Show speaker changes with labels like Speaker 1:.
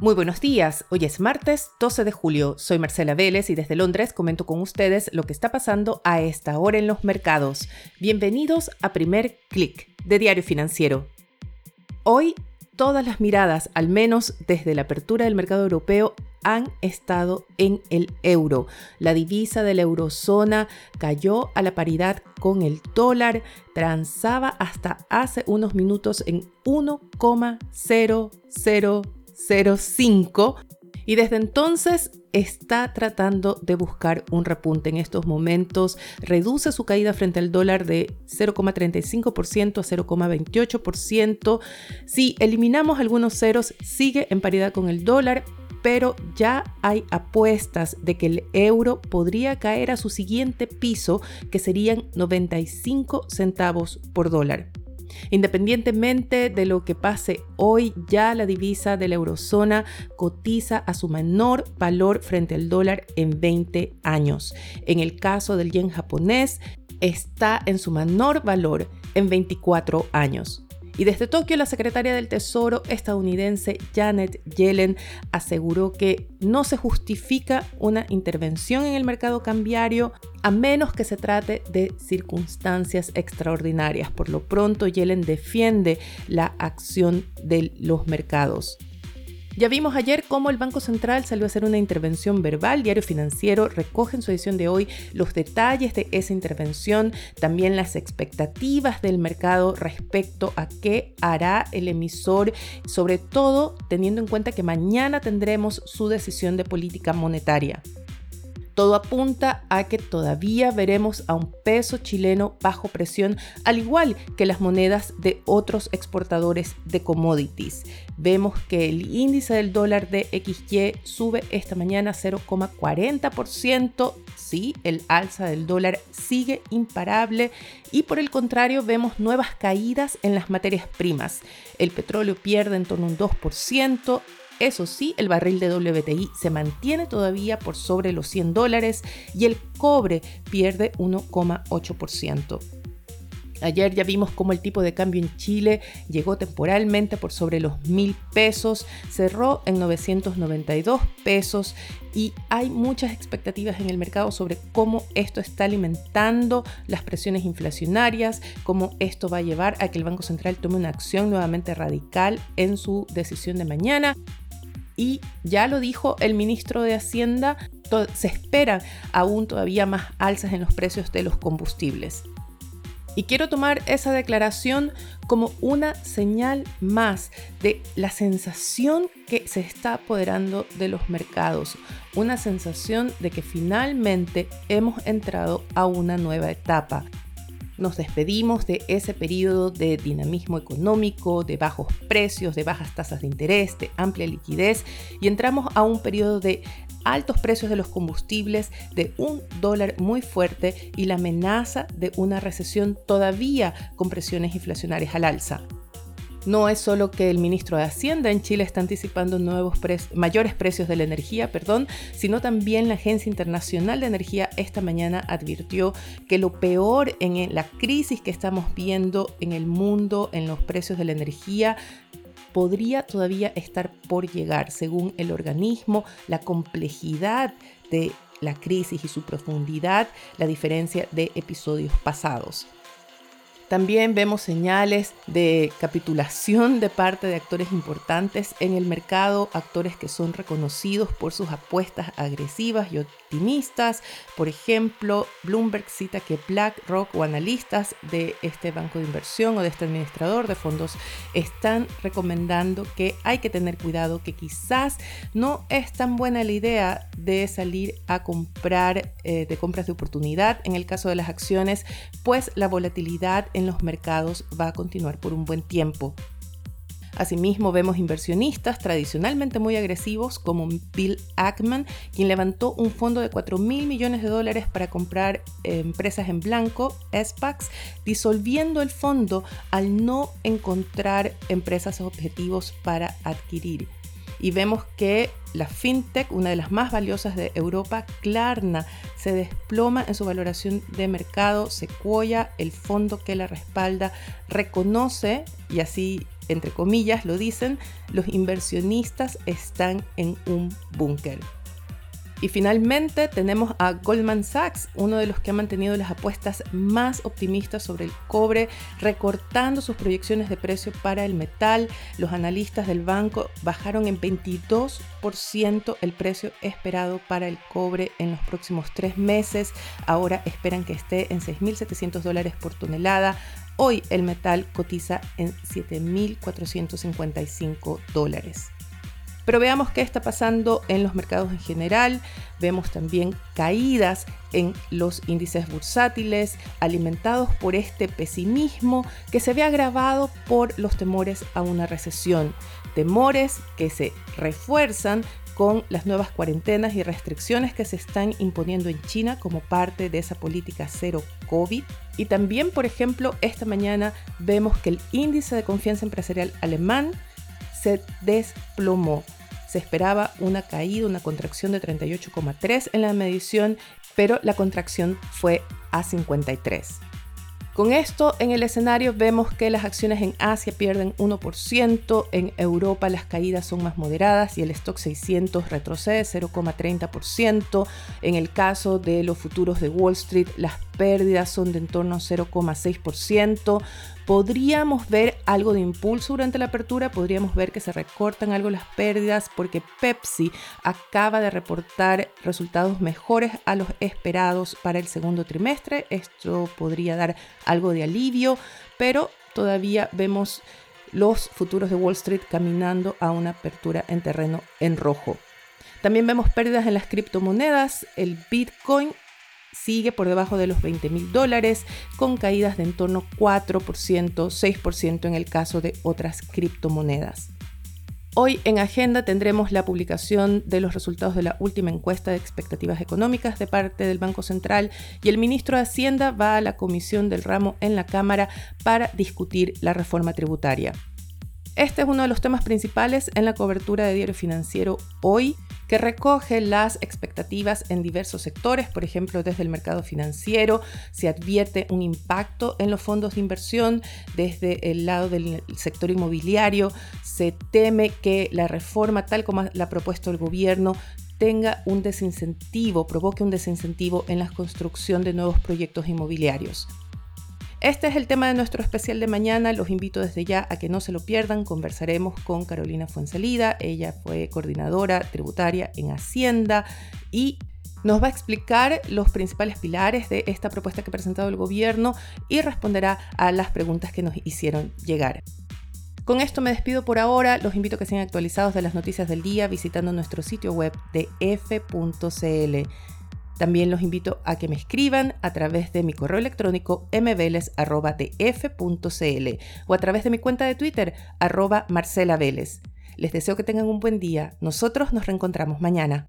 Speaker 1: Muy buenos días, hoy es martes 12 de julio, soy Marcela Vélez y desde Londres comento con ustedes lo que está pasando a esta hora en los mercados. Bienvenidos a Primer Click de Diario Financiero. Hoy todas las miradas, al menos desde la apertura del mercado europeo, han estado en el euro. La divisa de la eurozona cayó a la paridad con el dólar, transaba hasta hace unos minutos en 1,00 0,5 y desde entonces está tratando de buscar un repunte en estos momentos. Reduce su caída frente al dólar de 0,35% a 0,28%. Si eliminamos algunos ceros, sigue en paridad con el dólar, pero ya hay apuestas de que el euro podría caer a su siguiente piso, que serían 95 centavos por dólar. Independientemente de lo que pase hoy, ya la divisa de la eurozona cotiza a su menor valor frente al dólar en 20 años. En el caso del yen japonés, está en su menor valor en 24 años. Y desde Tokio, la secretaria del Tesoro estadounidense Janet Yellen aseguró que no se justifica una intervención en el mercado cambiario a menos que se trate de circunstancias extraordinarias. Por lo pronto, Yellen defiende la acción de los mercados. Ya vimos ayer cómo el Banco Central salió a hacer una intervención verbal. Diario Financiero recoge en su edición de hoy los detalles de esa intervención, también las expectativas del mercado respecto a qué hará el emisor, sobre todo teniendo en cuenta que mañana tendremos su decisión de política monetaria. Todo apunta a que todavía veremos a un peso chileno bajo presión, al igual que las monedas de otros exportadores de commodities. Vemos que el índice del dólar de XY sube esta mañana 0,40%. Sí, el alza del dólar sigue imparable y por el contrario vemos nuevas caídas en las materias primas. El petróleo pierde en torno a un 2%, eso sí, el barril de WTI se mantiene todavía por sobre los 100 dólares y el cobre pierde 1,8%. Ayer ya vimos cómo el tipo de cambio en Chile llegó temporalmente por sobre los mil pesos, cerró en 992 pesos y hay muchas expectativas en el mercado sobre cómo esto está alimentando las presiones inflacionarias, cómo esto va a llevar a que el Banco Central tome una acción nuevamente radical en su decisión de mañana y ya lo dijo el ministro de Hacienda, se esperan aún todavía más alzas en los precios de los combustibles. Y quiero tomar esa declaración como una señal más de la sensación que se está apoderando de los mercados, una sensación de que finalmente hemos entrado a una nueva etapa nos despedimos de ese periodo de dinamismo económico, de bajos precios, de bajas tasas de interés, de amplia liquidez y entramos a un periodo de altos precios de los combustibles, de un dólar muy fuerte y la amenaza de una recesión todavía con presiones inflacionarias al alza. No es solo que el ministro de Hacienda en Chile está anticipando nuevos mayores precios de la energía, perdón, sino también la Agencia Internacional de Energía esta mañana advirtió que lo peor en la crisis que estamos viendo en el mundo en los precios de la energía podría todavía estar por llegar, según el organismo, la complejidad de la crisis y su profundidad, la diferencia de episodios pasados. También vemos señales de capitulación de parte de actores importantes en el mercado, actores que son reconocidos por sus apuestas agresivas y Por ejemplo, Bloomberg cita que BlackRock o analistas de este banco de inversión o de este administrador de fondos están recomendando que hay que tener cuidado, que quizás no es tan buena la idea de salir a comprar eh, de compras de oportunidad en el caso de las acciones, pues la volatilidad en los mercados va a continuar por un buen tiempo. Asimismo, vemos inversionistas tradicionalmente muy agresivos como Bill Ackman, quien levantó un fondo de 4 mil millones de dólares para comprar eh, empresas en blanco, SPACs, disolviendo el fondo al no encontrar empresas objetivos para adquirir y vemos que la fintech, una de las más valiosas de Europa, Klarna, se desploma en su valoración de mercado. Sequoia, el fondo que la respalda, reconoce, y así entre comillas lo dicen, los inversionistas están en un búnker. Y finalmente tenemos a Goldman Sachs, uno de los que ha mantenido las apuestas más optimistas sobre el cobre, recortando sus proyecciones de precio para el metal. Los analistas del banco bajaron en 22% el precio esperado para el cobre en los próximos tres meses. Ahora esperan que esté en 6.700 dólares por tonelada. Hoy el metal cotiza en 7.455 dólares. Pero veamos qué está pasando en los mercados en general. Vemos también caídas en los índices bursátiles alimentados por este pesimismo que se ve agravado por los temores a una recesión. Temores que se refuerzan con las nuevas cuarentenas y restricciones que se están imponiendo en China como parte de esa política cero COVID. Y también, por ejemplo, esta mañana vemos que el índice de confianza empresarial alemán se desplomó. Se esperaba una caída, una contracción de 38,3 en la medición, pero la contracción fue a 53. Con esto en el escenario vemos que las acciones en Asia pierden 1%, en Europa las caídas son más moderadas y el stock 600 retrocede 0,30%. En el caso de los futuros de Wall Street las pérdidas son de en torno a 0,6%. Podríamos ver algo de impulso durante la apertura, podríamos ver que se recortan algo las pérdidas porque Pepsi acaba de reportar resultados mejores a los esperados para el segundo trimestre. Esto podría dar algo de alivio, pero todavía vemos los futuros de Wall Street caminando a una apertura en terreno en rojo. También vemos pérdidas en las criptomonedas. El Bitcoin sigue por debajo de los 20 mil dólares, con caídas de en torno 4%, 6% en el caso de otras criptomonedas. Hoy en agenda tendremos la publicación de los resultados de la última encuesta de expectativas económicas de parte del Banco Central y el ministro de Hacienda va a la comisión del ramo en la Cámara para discutir la reforma tributaria. Este es uno de los temas principales en la cobertura de Diario Financiero hoy, que recoge las expectativas en diversos sectores, por ejemplo, desde el mercado financiero se advierte un impacto en los fondos de inversión, desde el lado del sector inmobiliario se teme que la reforma tal como la ha propuesto el gobierno tenga un desincentivo, provoque un desincentivo en la construcción de nuevos proyectos inmobiliarios. Este es el tema de nuestro especial de mañana. Los invito desde ya a que no se lo pierdan. Conversaremos con Carolina Fuensalida. Ella fue coordinadora tributaria en Hacienda y nos va a explicar los principales pilares de esta propuesta que ha presentado el gobierno y responderá a las preguntas que nos hicieron llegar. Con esto me despido por ahora. Los invito a que sean actualizados de las noticias del día visitando nuestro sitio web de f.cl. También los invito a que me escriban a través de mi correo electrónico mveles.df.cl o a través de mi cuenta de Twitter arroba Marcela Les deseo que tengan un buen día. Nosotros nos reencontramos mañana.